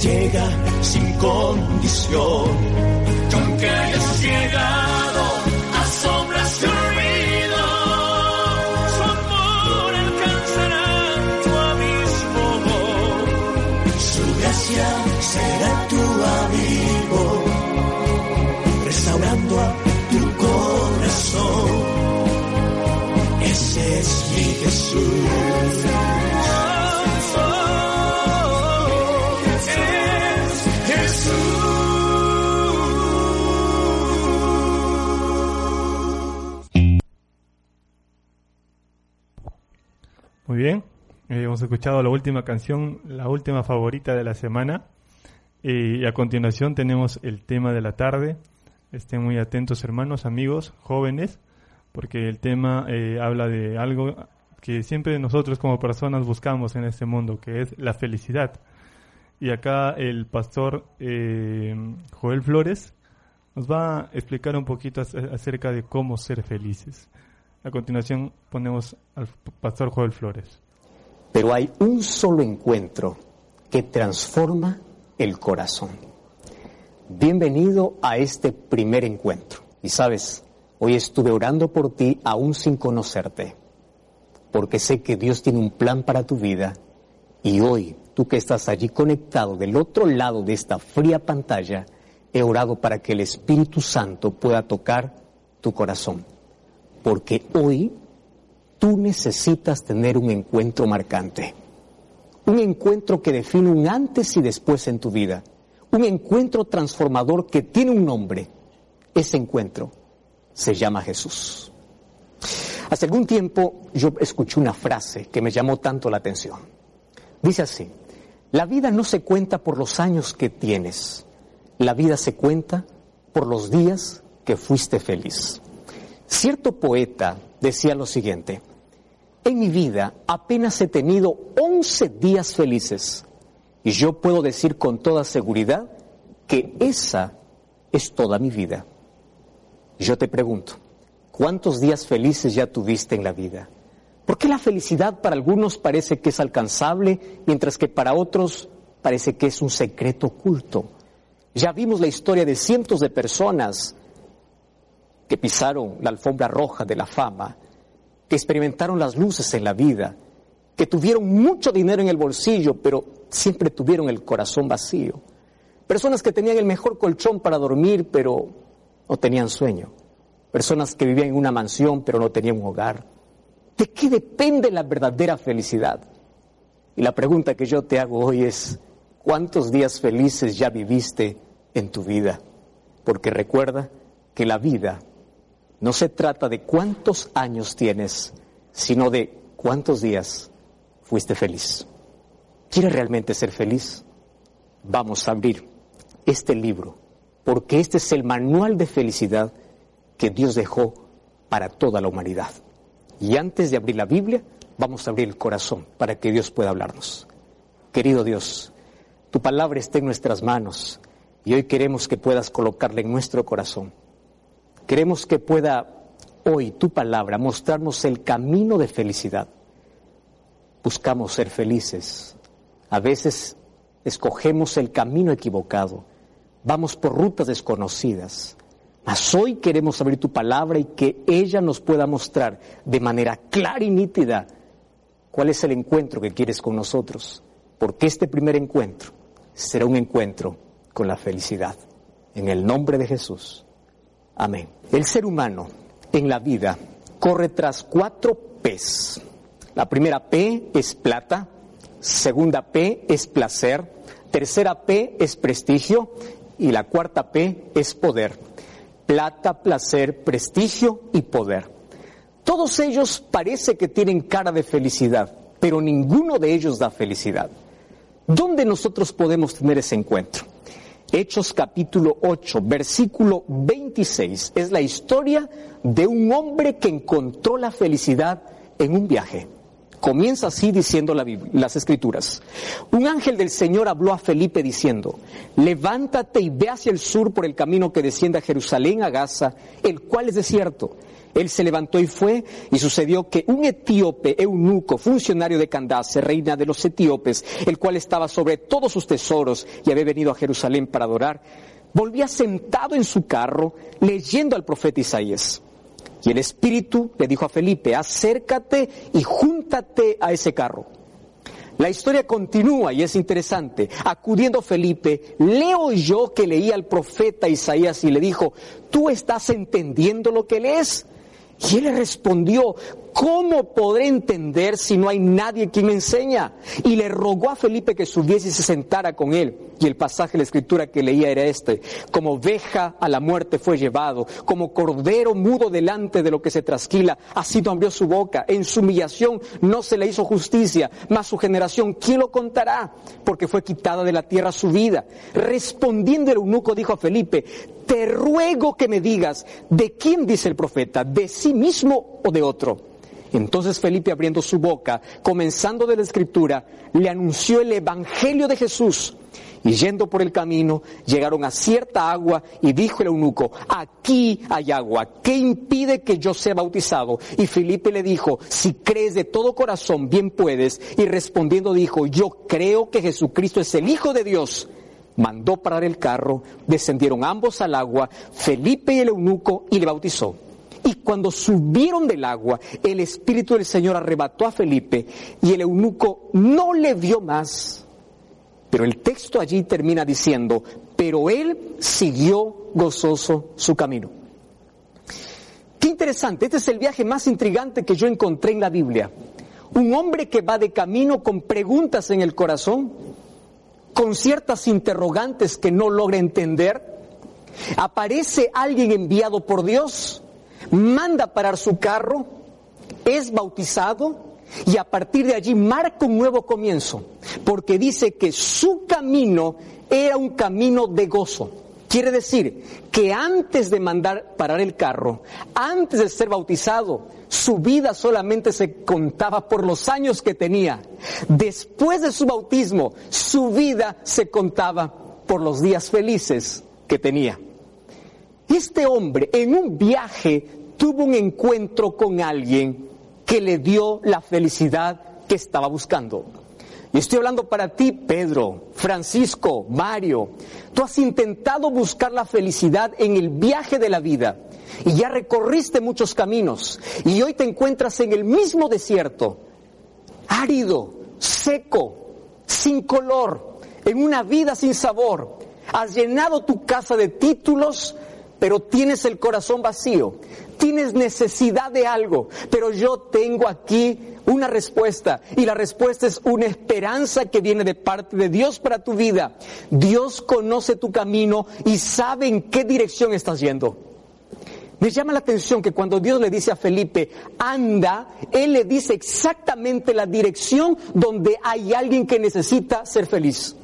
llega sin condición. Y aunque hayas llegado a sombras y olvido, su amor alcanzará tu abismo. Su gracia será tu abrigo, restaurando a tu corazón. Ese es mi Jesús. Bien, eh, hemos escuchado la última canción, la última favorita de la semana. Y a continuación tenemos el tema de la tarde. Estén muy atentos hermanos, amigos, jóvenes, porque el tema eh, habla de algo que siempre nosotros como personas buscamos en este mundo, que es la felicidad. Y acá el pastor eh, Joel Flores nos va a explicar un poquito ac- acerca de cómo ser felices. A continuación ponemos al pastor Joel Flores. Pero hay un solo encuentro que transforma el corazón. Bienvenido a este primer encuentro. Y sabes, hoy estuve orando por ti aún sin conocerte, porque sé que Dios tiene un plan para tu vida. Y hoy, tú que estás allí conectado del otro lado de esta fría pantalla, he orado para que el Espíritu Santo pueda tocar tu corazón. Porque hoy tú necesitas tener un encuentro marcante. Un encuentro que define un antes y después en tu vida. Un encuentro transformador que tiene un nombre. Ese encuentro se llama Jesús. Hace algún tiempo yo escuché una frase que me llamó tanto la atención. Dice así, la vida no se cuenta por los años que tienes, la vida se cuenta por los días que fuiste feliz. Cierto poeta decía lo siguiente, en mi vida apenas he tenido 11 días felices y yo puedo decir con toda seguridad que esa es toda mi vida. Yo te pregunto, ¿cuántos días felices ya tuviste en la vida? ¿Por qué la felicidad para algunos parece que es alcanzable, mientras que para otros parece que es un secreto oculto? Ya vimos la historia de cientos de personas que pisaron la alfombra roja de la fama, que experimentaron las luces en la vida, que tuvieron mucho dinero en el bolsillo, pero siempre tuvieron el corazón vacío. Personas que tenían el mejor colchón para dormir, pero no tenían sueño. Personas que vivían en una mansión, pero no tenían un hogar. ¿De qué depende la verdadera felicidad? Y la pregunta que yo te hago hoy es, ¿cuántos días felices ya viviste en tu vida? Porque recuerda que la vida no se trata de cuántos años tienes, sino de cuántos días fuiste feliz. ¿Quieres realmente ser feliz? Vamos a abrir este libro, porque este es el manual de felicidad que Dios dejó para toda la humanidad. Y antes de abrir la Biblia, vamos a abrir el corazón para que Dios pueda hablarnos. Querido Dios, tu palabra está en nuestras manos y hoy queremos que puedas colocarla en nuestro corazón. Queremos que pueda hoy tu palabra mostrarnos el camino de felicidad. buscamos ser felices. A veces escogemos el camino equivocado. Vamos por rutas desconocidas. Mas hoy queremos abrir tu palabra y que ella nos pueda mostrar de manera clara y nítida cuál es el encuentro que quieres con nosotros. Porque este primer encuentro será un encuentro con la felicidad. En el nombre de Jesús. Amén. El ser humano en la vida corre tras cuatro P's. La primera P es plata, segunda P es placer, tercera P es prestigio y la cuarta P es poder. Plata, placer, prestigio y poder. Todos ellos parece que tienen cara de felicidad, pero ninguno de ellos da felicidad. ¿Dónde nosotros podemos tener ese encuentro? Hechos capítulo 8, versículo 26, es la historia de un hombre que encontró la felicidad en un viaje. Comienza así diciendo la las escrituras. Un ángel del Señor habló a Felipe diciendo, levántate y ve hacia el sur por el camino que desciende a Jerusalén, a Gaza, el cual es desierto. Él se levantó y fue, y sucedió que un etíope, eunuco, funcionario de Candace, reina de los etíopes, el cual estaba sobre todos sus tesoros y había venido a Jerusalén para adorar, volvía sentado en su carro leyendo al profeta Isaías. Y el Espíritu le dijo a Felipe, acércate y júntate a ese carro. La historia continúa y es interesante. Acudiendo Felipe, le oyó que leía al profeta Isaías y le dijo, ¿tú estás entendiendo lo que lees? Y él le respondió, ¿cómo podré entender si no hay nadie quien me enseña? Y le rogó a Felipe que subiese y se sentara con él. Y el pasaje de la escritura que leía era este, como oveja a la muerte fue llevado, como cordero mudo delante de lo que se trasquila, así no abrió su boca, en su humillación no se le hizo justicia, mas su generación, ¿quién lo contará? Porque fue quitada de la tierra su vida. Respondiendo el eunuco dijo a Felipe, te ruego que me digas, ¿de quién dice el profeta? ¿De sí mismo o de otro? Entonces Felipe abriendo su boca, comenzando de la escritura, le anunció el Evangelio de Jesús. Y yendo por el camino, llegaron a cierta agua y dijo el eunuco, aquí hay agua, ¿qué impide que yo sea bautizado? Y Felipe le dijo, si crees de todo corazón, bien puedes. Y respondiendo dijo, yo creo que Jesucristo es el Hijo de Dios mandó parar el carro, descendieron ambos al agua, Felipe y el eunuco, y le bautizó. Y cuando subieron del agua, el Espíritu del Señor arrebató a Felipe y el eunuco no le vio más. Pero el texto allí termina diciendo, pero él siguió gozoso su camino. Qué interesante, este es el viaje más intrigante que yo encontré en la Biblia. Un hombre que va de camino con preguntas en el corazón, con ciertas interrogantes que no logra entender, aparece alguien enviado por Dios, manda parar su carro, es bautizado y a partir de allí marca un nuevo comienzo, porque dice que su camino era un camino de gozo. Quiere decir que antes de mandar parar el carro, antes de ser bautizado, su vida solamente se contaba por los años que tenía. Después de su bautismo, su vida se contaba por los días felices que tenía. Este hombre en un viaje tuvo un encuentro con alguien que le dio la felicidad que estaba buscando. Y estoy hablando para ti, Pedro, Francisco, Mario. Tú has intentado buscar la felicidad en el viaje de la vida y ya recorriste muchos caminos y hoy te encuentras en el mismo desierto, árido, seco, sin color, en una vida sin sabor. Has llenado tu casa de títulos, pero tienes el corazón vacío. Tienes necesidad de algo, pero yo tengo aquí una respuesta y la respuesta es una esperanza que viene de parte de Dios para tu vida. Dios conoce tu camino y sabe en qué dirección estás yendo. Me llama la atención que cuando Dios le dice a Felipe, anda, Él le dice exactamente la dirección donde hay alguien que necesita ser feliz.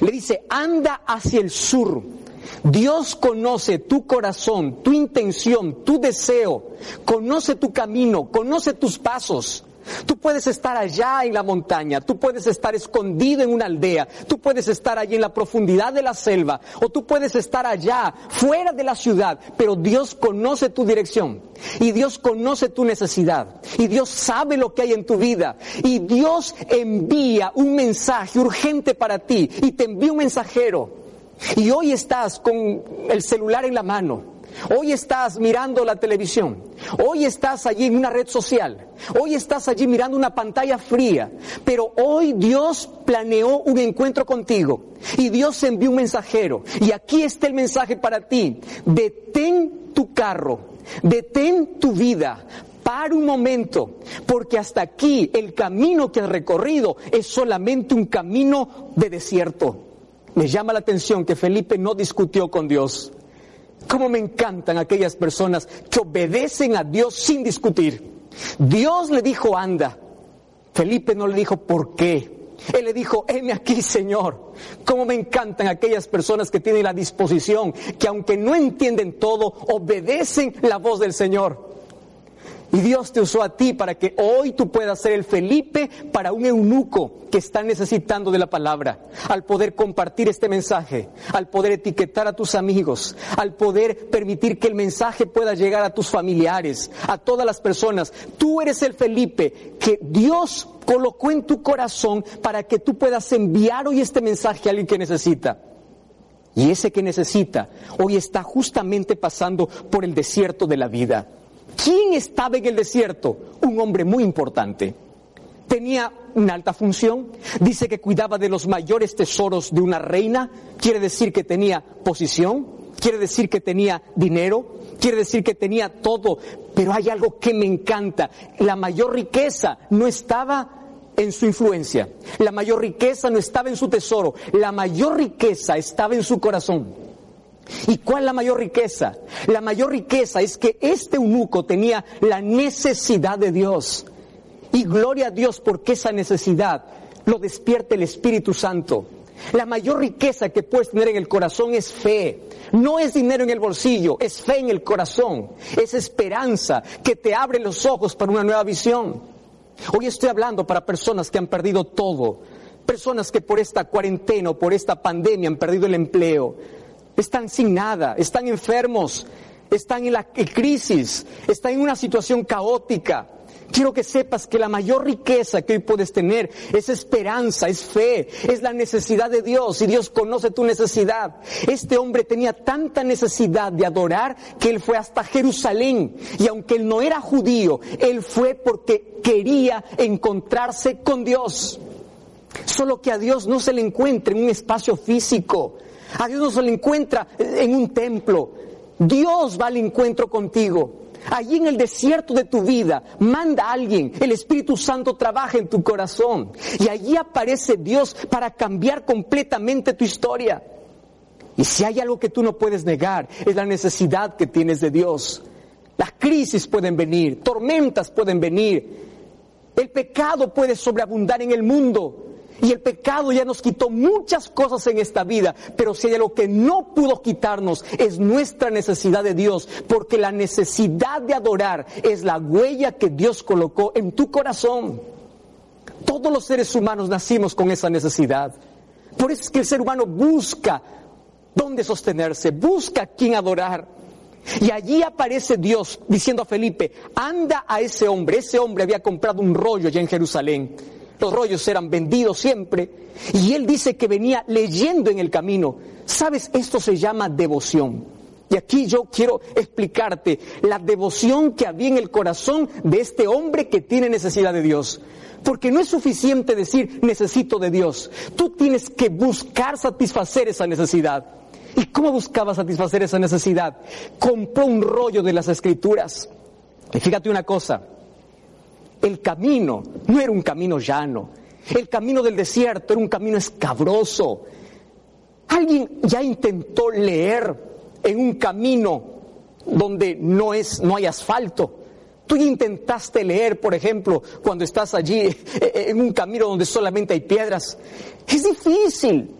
Le dice, anda hacia el sur. Dios conoce tu corazón, tu intención, tu deseo, conoce tu camino, conoce tus pasos. Tú puedes estar allá en la montaña, tú puedes estar escondido en una aldea, tú puedes estar allí en la profundidad de la selva, o tú puedes estar allá, fuera de la ciudad, pero Dios conoce tu dirección, y Dios conoce tu necesidad, y Dios sabe lo que hay en tu vida, y Dios envía un mensaje urgente para ti, y te envía un mensajero, y hoy estás con el celular en la mano, Hoy estás mirando la televisión. Hoy estás allí en una red social. Hoy estás allí mirando una pantalla fría. Pero hoy Dios planeó un encuentro contigo. Y Dios envió un mensajero. Y aquí está el mensaje para ti. Detén tu carro. Detén tu vida. Para un momento, porque hasta aquí el camino que has recorrido es solamente un camino de desierto. Me llama la atención que Felipe no discutió con Dios. Cómo me encantan aquellas personas que obedecen a Dios sin discutir. Dios le dijo, anda. Felipe no le dijo, ¿por qué? Él le dijo, heme aquí, Señor. Cómo me encantan aquellas personas que tienen la disposición, que aunque no entienden todo, obedecen la voz del Señor. Y Dios te usó a ti para que hoy tú puedas ser el Felipe para un eunuco que está necesitando de la palabra. Al poder compartir este mensaje, al poder etiquetar a tus amigos, al poder permitir que el mensaje pueda llegar a tus familiares, a todas las personas. Tú eres el Felipe que Dios colocó en tu corazón para que tú puedas enviar hoy este mensaje a alguien que necesita. Y ese que necesita hoy está justamente pasando por el desierto de la vida. ¿Quién estaba en el desierto? Un hombre muy importante. Tenía una alta función, dice que cuidaba de los mayores tesoros de una reina, quiere decir que tenía posición, quiere decir que tenía dinero, quiere decir que tenía todo, pero hay algo que me encanta, la mayor riqueza no estaba en su influencia, la mayor riqueza no estaba en su tesoro, la mayor riqueza estaba en su corazón. ¿Y cuál la mayor riqueza? La mayor riqueza es que este eunuco tenía la necesidad de Dios. Y gloria a Dios porque esa necesidad lo despierta el Espíritu Santo. La mayor riqueza que puedes tener en el corazón es fe. No es dinero en el bolsillo, es fe en el corazón. Es esperanza que te abre los ojos para una nueva visión. Hoy estoy hablando para personas que han perdido todo. Personas que por esta cuarentena o por esta pandemia han perdido el empleo están sin nada, están enfermos, están en la crisis, están en una situación caótica. Quiero que sepas que la mayor riqueza que hoy puedes tener es esperanza, es fe, es la necesidad de Dios y Dios conoce tu necesidad. Este hombre tenía tanta necesidad de adorar que él fue hasta Jerusalén y aunque él no era judío, él fue porque quería encontrarse con Dios. Solo que a Dios no se le encuentra en un espacio físico. A Dios no se le encuentra en un templo. Dios va al encuentro contigo. Allí en el desierto de tu vida, manda a alguien, el Espíritu Santo trabaja en tu corazón y allí aparece Dios para cambiar completamente tu historia. Y si hay algo que tú no puedes negar, es la necesidad que tienes de Dios. Las crisis pueden venir, tormentas pueden venir, el pecado puede sobreabundar en el mundo, y el pecado ya nos quitó muchas cosas en esta vida, pero si hay algo que no pudo quitarnos es nuestra necesidad de Dios, porque la necesidad de adorar es la huella que Dios colocó en tu corazón. Todos los seres humanos nacimos con esa necesidad. Por eso es que el ser humano busca dónde sostenerse, busca a quién adorar. Y allí aparece Dios diciendo a Felipe, anda a ese hombre. Ese hombre había comprado un rollo ya en Jerusalén los rollos eran vendidos siempre. Y él dice que venía leyendo en el camino. Sabes, esto se llama devoción. Y aquí yo quiero explicarte la devoción que había en el corazón de este hombre que tiene necesidad de Dios. Porque no es suficiente decir necesito de Dios. Tú tienes que buscar satisfacer esa necesidad. ¿Y cómo buscaba satisfacer esa necesidad? Compró un rollo de las escrituras. Y fíjate una cosa, el camino no era un camino llano. El camino del desierto era un camino escabroso. Alguien ya intentó leer en un camino donde no es no hay asfalto. Tú intentaste leer, por ejemplo, cuando estás allí eh, eh, en un camino donde solamente hay piedras. Es difícil.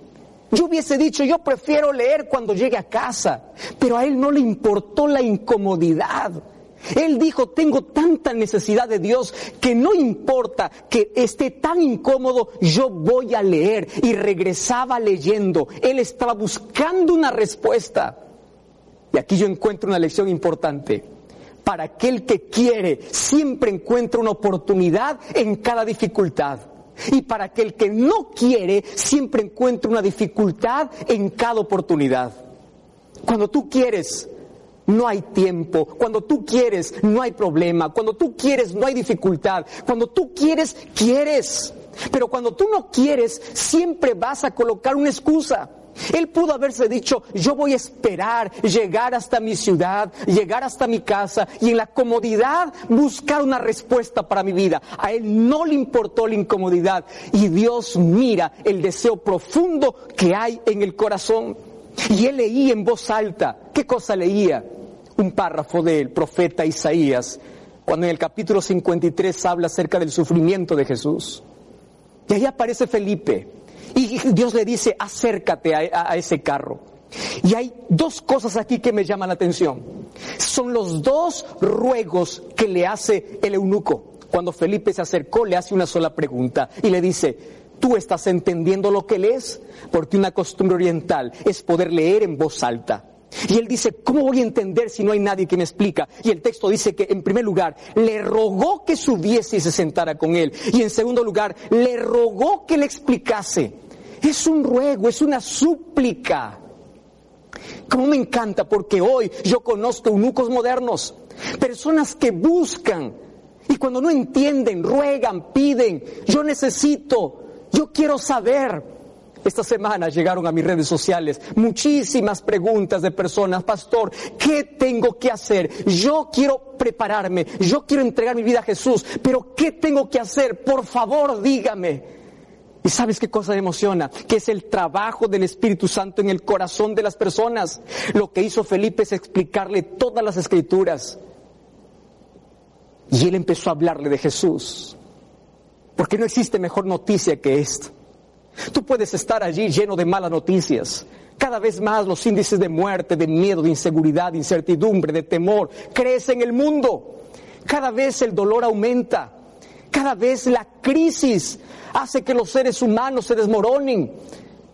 Yo hubiese dicho, yo prefiero leer cuando llegue a casa, pero a él no le importó la incomodidad. Él dijo, tengo tanta necesidad de Dios que no importa que esté tan incómodo, yo voy a leer. Y regresaba leyendo. Él estaba buscando una respuesta. Y aquí yo encuentro una lección importante. Para aquel que quiere, siempre encuentra una oportunidad en cada dificultad. Y para aquel que no quiere, siempre encuentra una dificultad en cada oportunidad. Cuando tú quieres, no hay tiempo. Cuando tú quieres, no hay problema. Cuando tú quieres, no hay dificultad. Cuando tú quieres, quieres. Pero cuando tú no quieres, siempre vas a colocar una excusa. Él pudo haberse dicho, yo voy a esperar llegar hasta mi ciudad, llegar hasta mi casa y en la comodidad buscar una respuesta para mi vida. A él no le importó la incomodidad y Dios mira el deseo profundo que hay en el corazón. Y él leía en voz alta. ¿Qué cosa leía? Un párrafo del profeta Isaías, cuando en el capítulo 53 habla acerca del sufrimiento de Jesús. Y ahí aparece Felipe. Y Dios le dice, acércate a, a ese carro. Y hay dos cosas aquí que me llaman la atención. Son los dos ruegos que le hace el eunuco. Cuando Felipe se acercó, le hace una sola pregunta y le dice, ¿tú estás entendiendo lo que lees? Porque una costumbre oriental es poder leer en voz alta. Y él dice, ¿cómo voy a entender si no hay nadie que me explica? Y el texto dice que en primer lugar le rogó que subiese y se sentara con él. Y en segundo lugar le rogó que le explicase. Es un ruego, es una súplica. Como me encanta porque hoy yo conozco eunucos modernos, personas que buscan y cuando no entienden, ruegan, piden, yo necesito, yo quiero saber. Esta semana llegaron a mis redes sociales muchísimas preguntas de personas, pastor, ¿qué tengo que hacer? Yo quiero prepararme, yo quiero entregar mi vida a Jesús, pero ¿qué tengo que hacer? Por favor, dígame. ¿Y sabes qué cosa me emociona? Que es el trabajo del Espíritu Santo en el corazón de las personas. Lo que hizo Felipe es explicarle todas las escrituras. Y él empezó a hablarle de Jesús. Porque no existe mejor noticia que esta. Tú puedes estar allí lleno de malas noticias. Cada vez más los índices de muerte, de miedo, de inseguridad, de incertidumbre, de temor, crecen en el mundo. Cada vez el dolor aumenta. Cada vez la crisis hace que los seres humanos se desmoronen,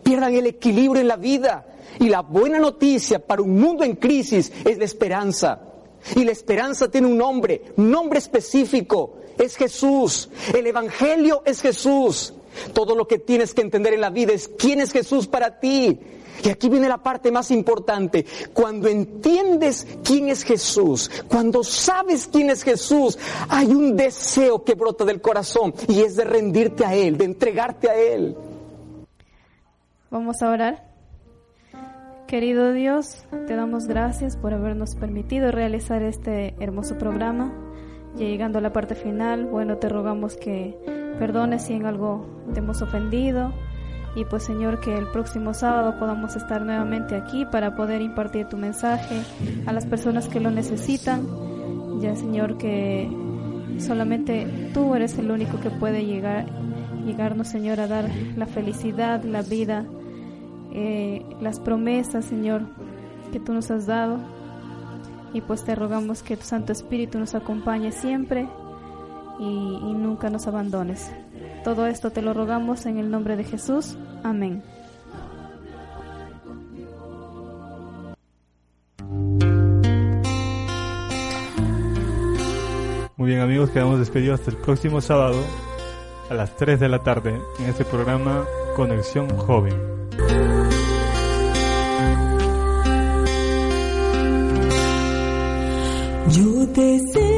pierdan el equilibrio en la vida. Y la buena noticia para un mundo en crisis es la esperanza. Y la esperanza tiene un nombre, nombre específico. Es Jesús. El Evangelio es Jesús. Todo lo que tienes que entender en la vida es quién es Jesús para ti. Y aquí viene la parte más importante. Cuando entiendes quién es Jesús, cuando sabes quién es Jesús, hay un deseo que brota del corazón y es de rendirte a Él, de entregarte a Él. Vamos a orar. Querido Dios, te damos gracias por habernos permitido realizar este hermoso programa. Llegando a la parte final, bueno, te rogamos que perdones si en algo te hemos ofendido y pues Señor que el próximo sábado podamos estar nuevamente aquí para poder impartir tu mensaje a las personas que lo necesitan. Ya Señor que solamente tú eres el único que puede llegar, llegarnos Señor a dar la felicidad, la vida, eh, las promesas Señor que tú nos has dado. Y pues te rogamos que tu Santo Espíritu nos acompañe siempre y, nunca nos abandones. Todo esto te lo rogamos en el nombre de Jesús. Amén. Muy bien amigos, quedamos despedidos hasta el próximo sábado a las 3 de la tarde en este programa Conexión Joven. Yo deseo